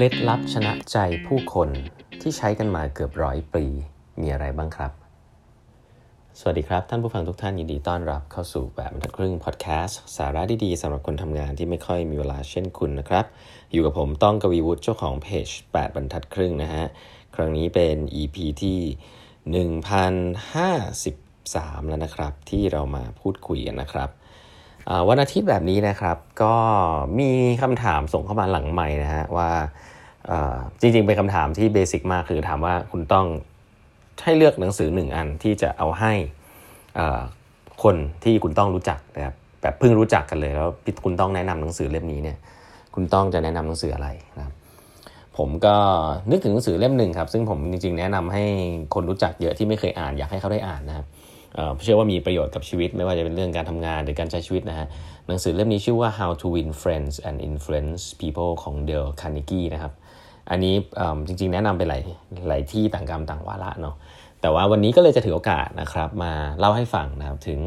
ล็ดลับชนะใจผู้คนที่ใช้กันมาเกือบร้อยปี มีอะไรบ้างครับ สวัสดีครับ ท่านผู้ฟังทุกท่านยินดีต้อนรับเข้าสู่แบบบรรทัดครึ่งพอดแคสต์สาระดีๆสำหรับคนทำงานที่ไม่ค่อยมีเวลาเช่นคุณนะครับ อยู่กับผมต้องกวีวุฒิเจ้าของเพจ8บรรทัดครึ่งนะฮะ ครั้งนี้เป็น EP ที่ 1053 แล้วนะครับ ที่เรามาพูดคุยกันนะครับวันอาทิตย์แบบนี้นะครับก็มีคำถามส่งเข้ามาหลังใหม่นะฮะว่า จริงๆ เป็นคำถามที่เบสิกมากคือถามว่าคุณต้องให้เลือกหนังสือหนึ่งอันที่จะเอาให้คนที่คุณต้องรู้จักนะครับแบบเพิ่งรู้จักกันเลยแล้วคุณต้องแนะนำหนังสือเล่มนี้เนี่ย คุณต้องจะแนะนำหนังสืออะไรนะครับ ผมก็นึกถึงหนังสือเล่มหนึ่งครับ ซึ่งผมจริงๆแนะนำให้คนรู้จักเยอะที่ไม่เคยอ่านอยากให้เขาได้อ่านนะครับเชื่อว่ามีประโยชน์กับชีวิตไม่ว่าจะเป็นเรื่องการทำงานหรือการใช้ชีวิตนะฮะหนังสือเล่มนี้ชื่อว่า How to Win Friends and Influence People ของ Dale Carnegie นะครับ อันนี้จริงๆ แนะนำไปหลายหลายที่ต่างกรรมต่างวาระเนาะแต่ว่าวันนี้ก็เลยจะถือโอกาสนะครับ มาเล่าให้ฟังนะครับถึง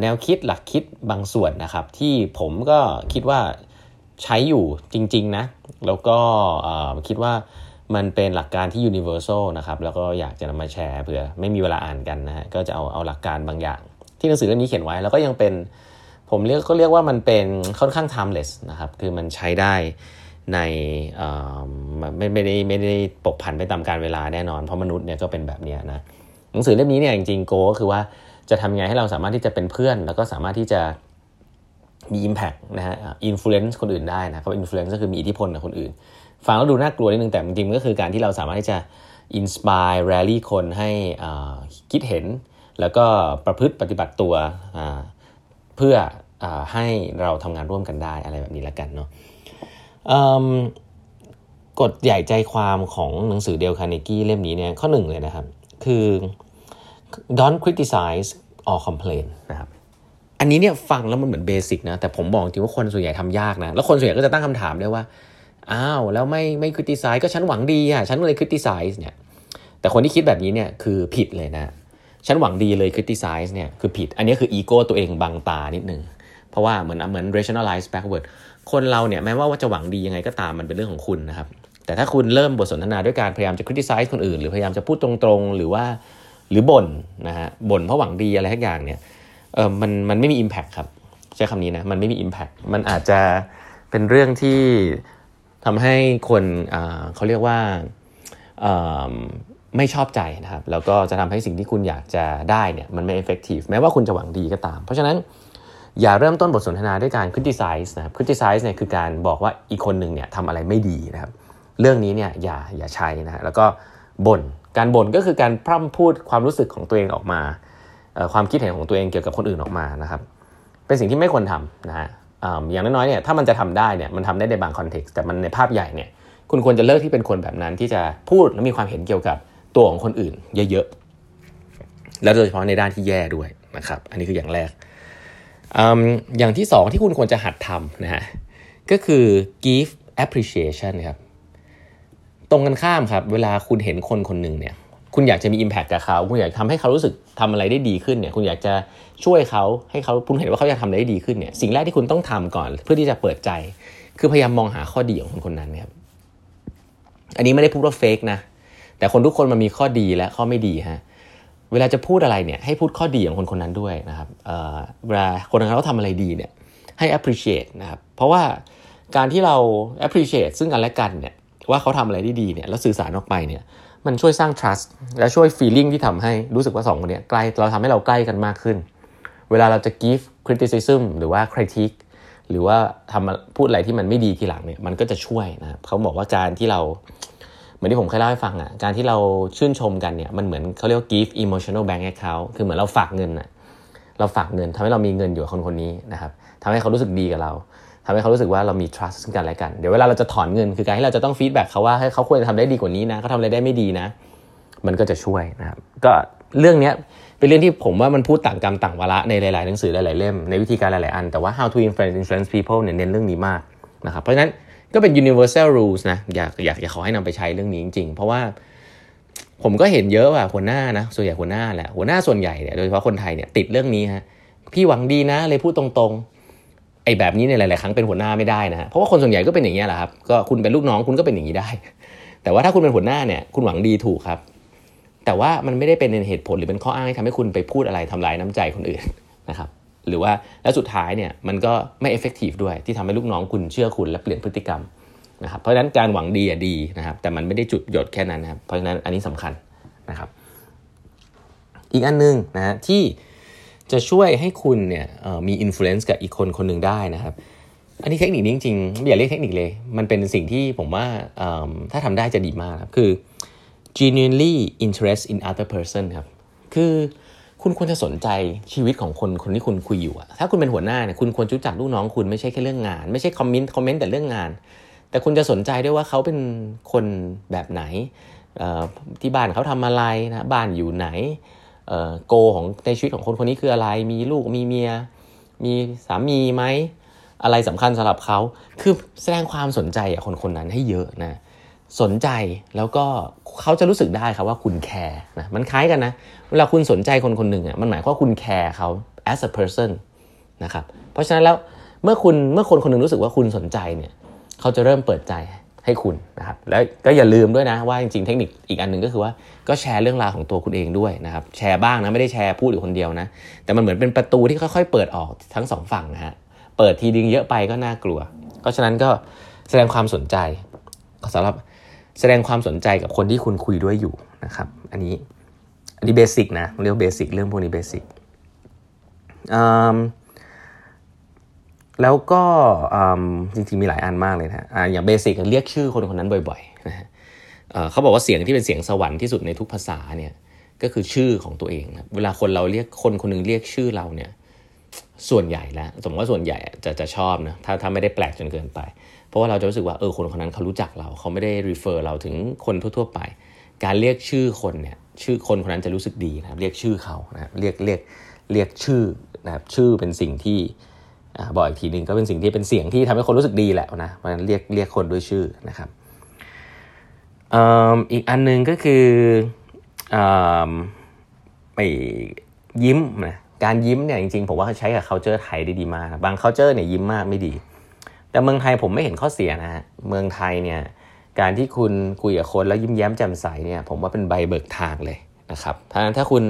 แนวคิดหลักคิดบางส่วนนะครับ ที่ผมก็คิดว่าใช้อยู่จริง ๆ นะ แล้วก็คิดว่ามันเป็นหลักการที่ universal นะครับ แล้วก็อยากจะนำมาแชร์เผื่อไม่มีเวลาอ่านกันนะฮะก็จะเอาเอาหลักการบางอย่าง ที่หนังสือเล่มนี้เขียนไว้ แล้วก็ยังเป็นผมเรียกก็เรียกว่ามันเป็นค่อนข้าง timeless นะครับ คือมันใช้ได้ ในไม่ไม่ได้ไม่ได้ปกผันไปตามการเวลาแน่นอน เพราะมนุษย์เนี่ยก็เป็นแบบนี้นะหนังสือเล่มนี้เนี่ยจริงๆโกก็คือว่าจะทำยังไงให้เราสามารถที่จะเป็นเพื่อน แล้วก็สามารถที่จะมี impact นะฮะ influence คนอื่นได้นะคำว่า influence ก็คือมีอิทธิพลกับคนอื่น ฟังแล้วดูน่ากลัวนิดนึงแต่จริงๆก็คือการที่เราสามารถที่จะinspire rally คนให้คิดเห็น แล้วก็ประพฤติปฏิบัติตัวเพื่อให้เราทำงานร่วมกันได้อะไรแบบนี้ละกันเนาะ กฎใหญ่ใจความของหนังสือเดลคาร์เนกี้เล่มนี้เนี่ยข้อหนึ่งเลยนะครับ คือ don't criticize or complain นะครับอันนี้เนี่ยฟังแล้วมันเหมือน basic นะ แต่ผมบอกจริงว่าคนส่วนใหญ่ทำยากนะ แล้วคนส่วนใหญ่ก็จะตั้งคำถามด้วยว่า อ้าว แล้วไม่ไม่ criticize ก็ฉันหวังดีอะ ฉันเลย criticize เนี่ย แต่คนที่คิดแบบนี้เนี่ยคือผิดเลยนะ ฉันหวังดีเลย criticize เนี่ยคือผิด อันนี้คืออีโก้ตัวเองบังตานิดนึง เพราะว่าเหมือนเหมือน rationalize backward คนเราเนี่ยแม้ว่าจะหวังดียังไงก็ตามมันเป็นเรื่องของคุณนะครับ แต่ถ้าคุณเริ่มบทสนทนาด้วยการพยายามจะ criticize คนอื่น หรือพยายามจะพูดตรงๆ หรือว่าหรือบ่นนะฮะบ่นเพราะหวังดีอะไรทุกอย่างเนี่ยเออมันมันไม่มี impact ครับใช้คำนี้นะมันไม่มี impact มันอาจจะเป็นเรื่องที่ทำให้คนเขาเรียกว่าไม่ชอบใจนะครับ แล้วก็จะทำให้สิ่งที่คุณอยากจะได้เนี่ยมันไม่ effective แม้ว่าคุณจะหวังดีก็ตาม เพราะฉะนั้น อย่าเริ่มต้นบทสนทนาด้วยการ criticize นะครับ criticize เนี่ยคือการบอกว่าอีกคนหนึ่งเนี่ยทำอะไรไม่ดีนะครับ เรื่องนี้เนี่ยอย่าอย่าใช้นะฮะแล้วก็บน่นการบ่นก็คือการพร่ำพูดความรู้สึกของตัวเองออกมา ความคิดเห็นของตัวเองเกี่ยวกับคนอื่นออกมานะครับ เป็นสิ่งที่ไม่ควรทำนะฮะอย่างน้อยๆเนี่ยถ้ามันจะทำได้เนี่ยมันทำได้ในบางคอนเท็กซ์แต่มันในภาพใหญ่เนี่ยคุณควรจะเลิกที่เป็นคนแบบนั้นที่จะพูดและมีความเห็นเกี่ยวกับตัวของคนอื่น เยอะๆ แล้วโดยเฉพาะในด้านที่แย่ด้วยนะครับ อันนี้คืออย่างแรก ออย่างที่สองที่คุณควรจะหัดทำนะฮะก็คือ give appreciation ครับตรงกันข้ามครับ เวลาคุณเห็นคนคนหนึ่งเนี่ย คุณอยากจะมี Impact กับเขา คุณอยากทำให้เขารู้สึกทำอะไรได้ดีขึ้นเนี่ย คุณอยากจะช่วยเขาให้เขาคุณเห็นว่าเขาอยากทำอะไรได้ดีขึ้นเนี่ย สิ่งแรกที่คุณต้องทำก่อนเพื่อที่จะเปิดใจ คือพยายามมองหาข้อดีของคนคนนั้นครับ อันนี้ไม่ได้พูดว่าเฟกนะ แต่คนทุกคนมันมีข้อดีและข้อไม่ดีฮะ เวลาจะพูดอะไรเนี่ยให้พูดข้อดีของคนคนนั้นด้วยนะครับเเวลาคนนั้นเขาทำอะไรดีเนี่ยให้ appreciate นะครับเพราะว่าการที่เรา appreciate ซึ่งกันและกันเนี่ยว่าเขาทำอะไรได้ดีเนี่ยแล้วสื่อสารออกไปเนี่ยมันช่วยสร้าง trust และช่วย feeling ที่ทำให้รู้สึกว่าสองคนเนี้ใกล้เราทำให้เราใกล้กันมากขึ้น เวลาเราจะ give criticism หรือว่า critique หรือว่าทำพูดอะไรที่มันไม่ดีทีหลังเนี่ยมันก็จะช่วยนะเขาบอกว่าการที่เรา เหมือนที่ผมเคยเล่าให้ฟังอะการที่เราชื่นชมกันเนี่ยมันเหมือนเขาเรียกว่า give emotional bank account คือเหมือนเราฝากเงินอะเราฝากเงินทำให้เรามีเงินอยู่กับคนคนนี้นะครับทำให้เขารู้สึกดีกับเราทำให้เขารู้สึกว่าเรามี trust ซึ่งกันและกัน เดี๋ยวเวลาเราจะถอนเงินคือการที่เราจะต้อง feedback เขาว่าให้เขาควรจะทำได้ดีกว่านี้นะเขาทำอะไรได้ไม่ดีนะ มันก็จะช่วยนะครับก็เรื่องนี้เป็นเรื่องที่ผมว่ามันพูดต่างกรรมต่างวาระในหลาย ๆ หนังสือหลาย ๆ เล่มในวิธีการหลาย ๆ อัน แต่ว่า how to influence influence people เนี่ยเน้นเรื่องนี้มากนะครับเพราะฉะนั้น ก็เป็น universal rules นะ อยากอยากอยากขอให้นำไปใช้เรื่องนี้จริงๆ เพราะว่าผมก็เห็นเยอะว่าหัวหน้านะ ส่วนใหญ่หัวหน้าแหละหัวหน้าส่วนใหญ่เนี่ยโดยเฉพาะคนไทยเนี่ยติดเรื่องนี้ฮะพี่หวังดีนะเลยพูดตรงๆไอ้แบบนี้ในหลาย ๆ ครั้งเป็นหัวหน้าไม่ได้นะฮะเพราะว่าคนส่วนใหญ่ก็เป็นอย่างนี้แหละครับก็คุณเป็นลูกน้องคุณก็เป็นอย่างนี้ได้ แต่ว่าถ้าคุณเป็นหัวหน้าเนี่ยคุณหวังดีถูกครับ แต่ว่ามันไม่ได้เป็นเหตุผลหรือเป็นข้ออ้างที่ทำให้คุณไปพูดอะไรทำลายน้ำใจคนอื่นนะครับ หรือว่าแล้วสุดท้ายเนี่ยมันก็ไม่เอฟเฟกตีฟด้วยที่ทำให้ลูกน้องคุณเชื่อคุณและเปลี่ยนพฤติกรรมนะครับเพราะฉะนั้นการหวังดีอะดีนะครับแต่มันไม่ได้จุดหยดแค่นั้นนะครับเพราะฉะนั้นอันนี้สำคัญนะครับอีกอันนึงนะฮะที่จะช่วยให้คุณเนี่ยมีอิทธิพลกับอีกคนคนหนึ่งได้นะครับ อันนี้เทคนิคนี้จริงๆอย่าเรียกเทคนิคเลย มันเป็นสิ่งที่ผมว่าถ้าทำได้จะดีมากครับ คือ genuinely interest in other person ครับ คือ คุณควรจะสนใจชีวิตของคนคนที่คุณคุยอยู่อะถ้าคุณเป็นหัวหน้าเนี่ยคุณควรรู้จักลูกน้องคุณไม่ใช่แค่เรื่องงาน ไม่ใช่คอมเมนต์คอมเมนต์แต่เรื่องงาน แต่คุณจะสนใจด้วยว่าเขาเป็นคนแบบไหนที่บ้านเขาทำอะไรนะบ้านอยู่ไหนโกของในชีวิตของคนคนนี้คืออะไร มีลูกมีเมีย มีสามีไหมอะไรสำคัญสำหรับเขาคือแสดงความสนใจอะคนคนนั้นให้เยอะนะ สนใจแล้วก็เขาจะรู้สึกได้ครับว่าคุณแคร์นะมันคล้ายกันนะ เวลาคุณสนใจคนคนหนึ่งอะมันหมายความว่าคุณแคร์เขา as a person นะครับเพราะฉะนั้นแล้วเมื่อคุณเมื่อคนคนหนึ่งรู้สึกว่าคุณสนใจเนี่ยเขาจะเริ่มเปิดใจให้คุณนะครับแล้วก็อย่าลืมด้วยนะว่าจริงๆเทคนิคอีกอันหนึ่งก็คือว่าก็แชร์เรื่องราวของตัวคุณเองด้วยนะครับแชร์บ้างนะไม่ได้แชร์พูดอยู่คนเดียวนะแต่มันเหมือนเป็นประตูที่ค่อยๆ เปิดออกทั้งสองฝั่งนะฮะเปิดทีดึงเยอะไปก็น่ากลัว เพราะฉะนั้นก็แสดงความสนใจสำหรับ แสดงความสนใจกับคนที่คุณคุยด้วยอยู่นะครับ อันนี้อันนี้เบสิกนะเรียกเบสิกเรื่องพวกนี้เบสิกแล้วก็จริงๆมีหลายอันมากเลยนะออย่างเบสิกเรียกชื่อคนคนนั้นบ่อยๆนะฮะเขาบอกว่าเสียงที่เป็นเสียงสวรรค์ที่สุดในทุกภาษาเนี่ยก็คือชื่อของตัวเองนะเวลาคนเราเรียกคนคนนึงเรียกชื่อเราเนี่ย ส่วนใหญ่แล้วสมมติว่าส่วนใหญ่จะจะชอบนะถ้าถ้าไม่ได้แปลกจนเกินไป เพราะว่าเราจะรู้สึกว่าเออคนคนนั้นเขารู้จักเราเขาไม่ได้ refer เราถึงคนทั่ว ๆ ไป การเรียกชื่อคนเนี่ยชื่อคนคนนั้นจะรู้สึกดีนะครับเรียกชื่อเขานะเรียกเรียกเรียกชื่อนะครับชื่อเป็นสิ่งที่บอกอีกทีหนึ่งก็เป็นสิ่งที่เป็นเสียงที่ทำให้คนรู้สึกดีแหละนะมันเรียกเรียกคนด้วยชื่อนะครับอีกอันนึงก็คือไปยิ้มนะ การยิ้มเนี่ยจริงๆผมว่าเขาใช้กับ culture ไทยได้ดีมาก บาง culture เนี่ยยิ้มมากไม่ดี แต่เมืองไทยผมไม่เห็นข้อเสียนะฮะเมืองไทยเนี่ยการที่คุณคุยกับคนแล้วยิ้มแย้มแจ่มใสเนี่ยผมว่าเป็นใบเบิกทางเลยนะครับถ้าถ้าคุณ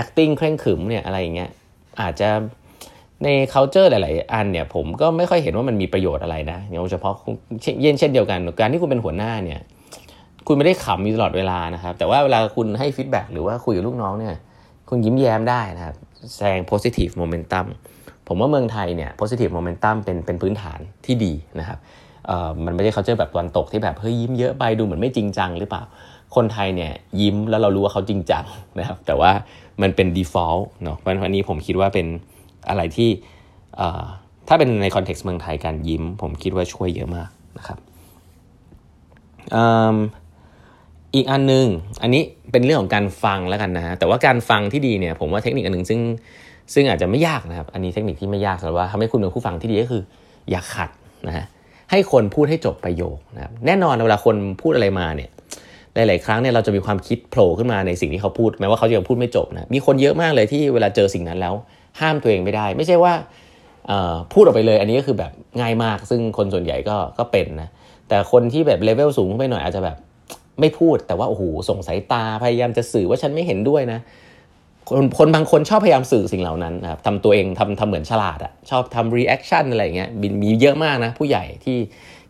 acting เคร่งขรึมเนี่ยอะไรอย่างเงี้ยอาจจะใน culture หลาย ๆ อันเนี่ยผมก็ไม่ค่อยเห็นว่ามันมีประโยชน์อะไรนะโดยเฉพาะเย็นเช่นเดียวกัน การที่คุณเป็นหัวหน้าเนี่ยคุณไม่ได้ขำอยู่ตลอดเวลานะครับ แต่ว่าเวลาคุณให้ฟีดแบ็กหรือว่าคุยกับลูกน้องเนี่ยคุณยิ้มแย้มได้นะครับ แสดง positive momentum ผมว่าเมืองไทยเนี่ย positive momentum เป็นเป็นพื้นฐานที่ดีนะครับมันไม่ใช่เขาเจอแบบวันตกที่แบบเฮ้ยยิ้มเยอะไปดูเหมือนไม่จริงจังหรือเปล่า คนไทยเนี่ยยิ้มแล้วเรารู้ว่าเขาจริงจังนะครับ แต่ว่ามันเป็น default เนาะวันนี้ผมคิดว่าเป็นอะไรที่ถ้าเป็นในคอนเท็กซ์เมืองไทยการยิ้ม ผมคิดว่าช่วยเยอะมากนะครับอีกอันนึงอันนี้ เป็นเรื่องของการฟังแล้วกันนะฮะแต่ว่าการฟังที่ดีเนี่ยผมว่าเทคนิคอันหนึ่งซึ่งซึ่งอาจจะไม่ยากนะครับ อันนี้เทคนิคที่ไม่ยากแต่ว่าทำให้คุณเป็นผู้ฟังที่ดีก็คือ อย่าขัดนะฮะให้คนพูดให้จบประโยคนะครับแน่นอนเวลาคนพูดอะไรมาเนี่ยหลายๆครั้งเนี่ยเราจะมีความคิดโผล่ขึ้นมาในสิ่งที่เขาพูดแม้ว่าเขาจะยังพูดไม่จบนะมีคนเยอะมากเลยที่เวลาเจอสิ่งนั้นแล้ว ห้ามตัวเองไม่ได้ ไม่ใช่ว่าพูดออกไปเลย อันนี้ก็คือแบบง่ายมาก ซึ่งคนส่วนใหญ่ก็ก็เป็นนะแต่คนที่แบบเลเวลสูงขึ้นไปหน่อยอาจจะแบบ ไม่พูดแต่ว่าโอ้โหส่งสายตาพยายามจะสื่อว่าฉันไม่เห็นด้วยนะคนคนบางคนชอบพยายามสื่อสิ่งเหล่านั้นนะครับทำตัวเองทำทำเหมือนฉลาดอะชอบทำ reaction อะไรเงี้ยมีเยอะมากนะ ผู้ใหญ่ที่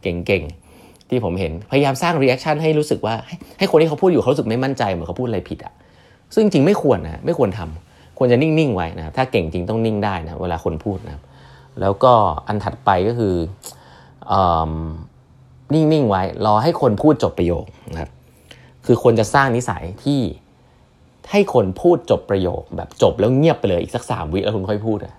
เก่งๆ ที่ผมเห็นพยายามสร้าง reaction ให้รู้สึกว่า ให้ให้คนที่เขาพูดอยู่เขารู้สึกไม่มั่นใจเหมือนเขาพูดอะไรผิดอะซึ่งจริงไม่ควรนะไม่ควรทำควรจะนิ่งๆไว้นะถ้าเก่งจริงต้องนิ่งได้นะเวลาคนพูดนะแล้วก็อันถัดไปก็คือนิ่งๆไว้รอให้คนพูดจบประโยค นะครับคือควรจะสร้างนิสัยที่ให้คนพูดจบประโยค แบบจบแล้วเงียบไปเลยอีกสักสามวิแล้วคุณค่อยพูดอะ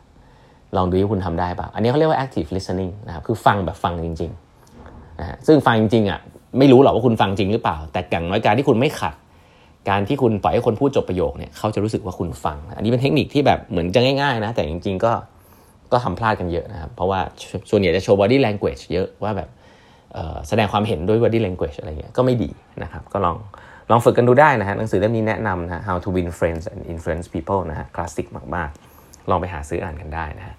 ลองดูว่าคุณทำได้ป่ะ อันนี้เขาเรียกว่า active listening นะครับ คือฟังแบบฟังจริงๆนะฮะซึ่งฟังจริงๆอะไม่รู้หรอกว่าคุณฟังจริงหรือเปล่า แต่อย่างน้อยการที่คุณไม่ขัด การที่คุณปล่อยให้คนพูดจบประโยคเนี่ยเขาจะรู้สึกว่าคุณฟัง อันนี้เป็นเทคนิคที่แบบเหมือนจะง่ายๆนะ แต่จริงๆก็ก็ทำพลาดกันเยอะนะครับ เพราะว่าส่วนใหญ่จะโชว์ body language เยอะว่าแบบ แสดงความเห็นด้วย body language อะไรเงี้ยก็ไม่ดีนะครับก็ลองลองฝึกกันดูได้นะฮะหนังสือเล่มนี้แนะนำนะ How to Win Friends and Influence People นะฮะคลาสสิกมากๆ ลองไปหาซื้ออ่านกันได้นะฮะ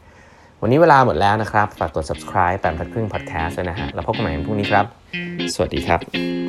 วันนี้เวลาหมดแล้วนะครับ ฝากกด subscribe แปมทัดครึ่ง podcast ด้วยนะฮะ แล้วพบกันใหม่ในพรุ่งนี้ครับ สวัสดีครับ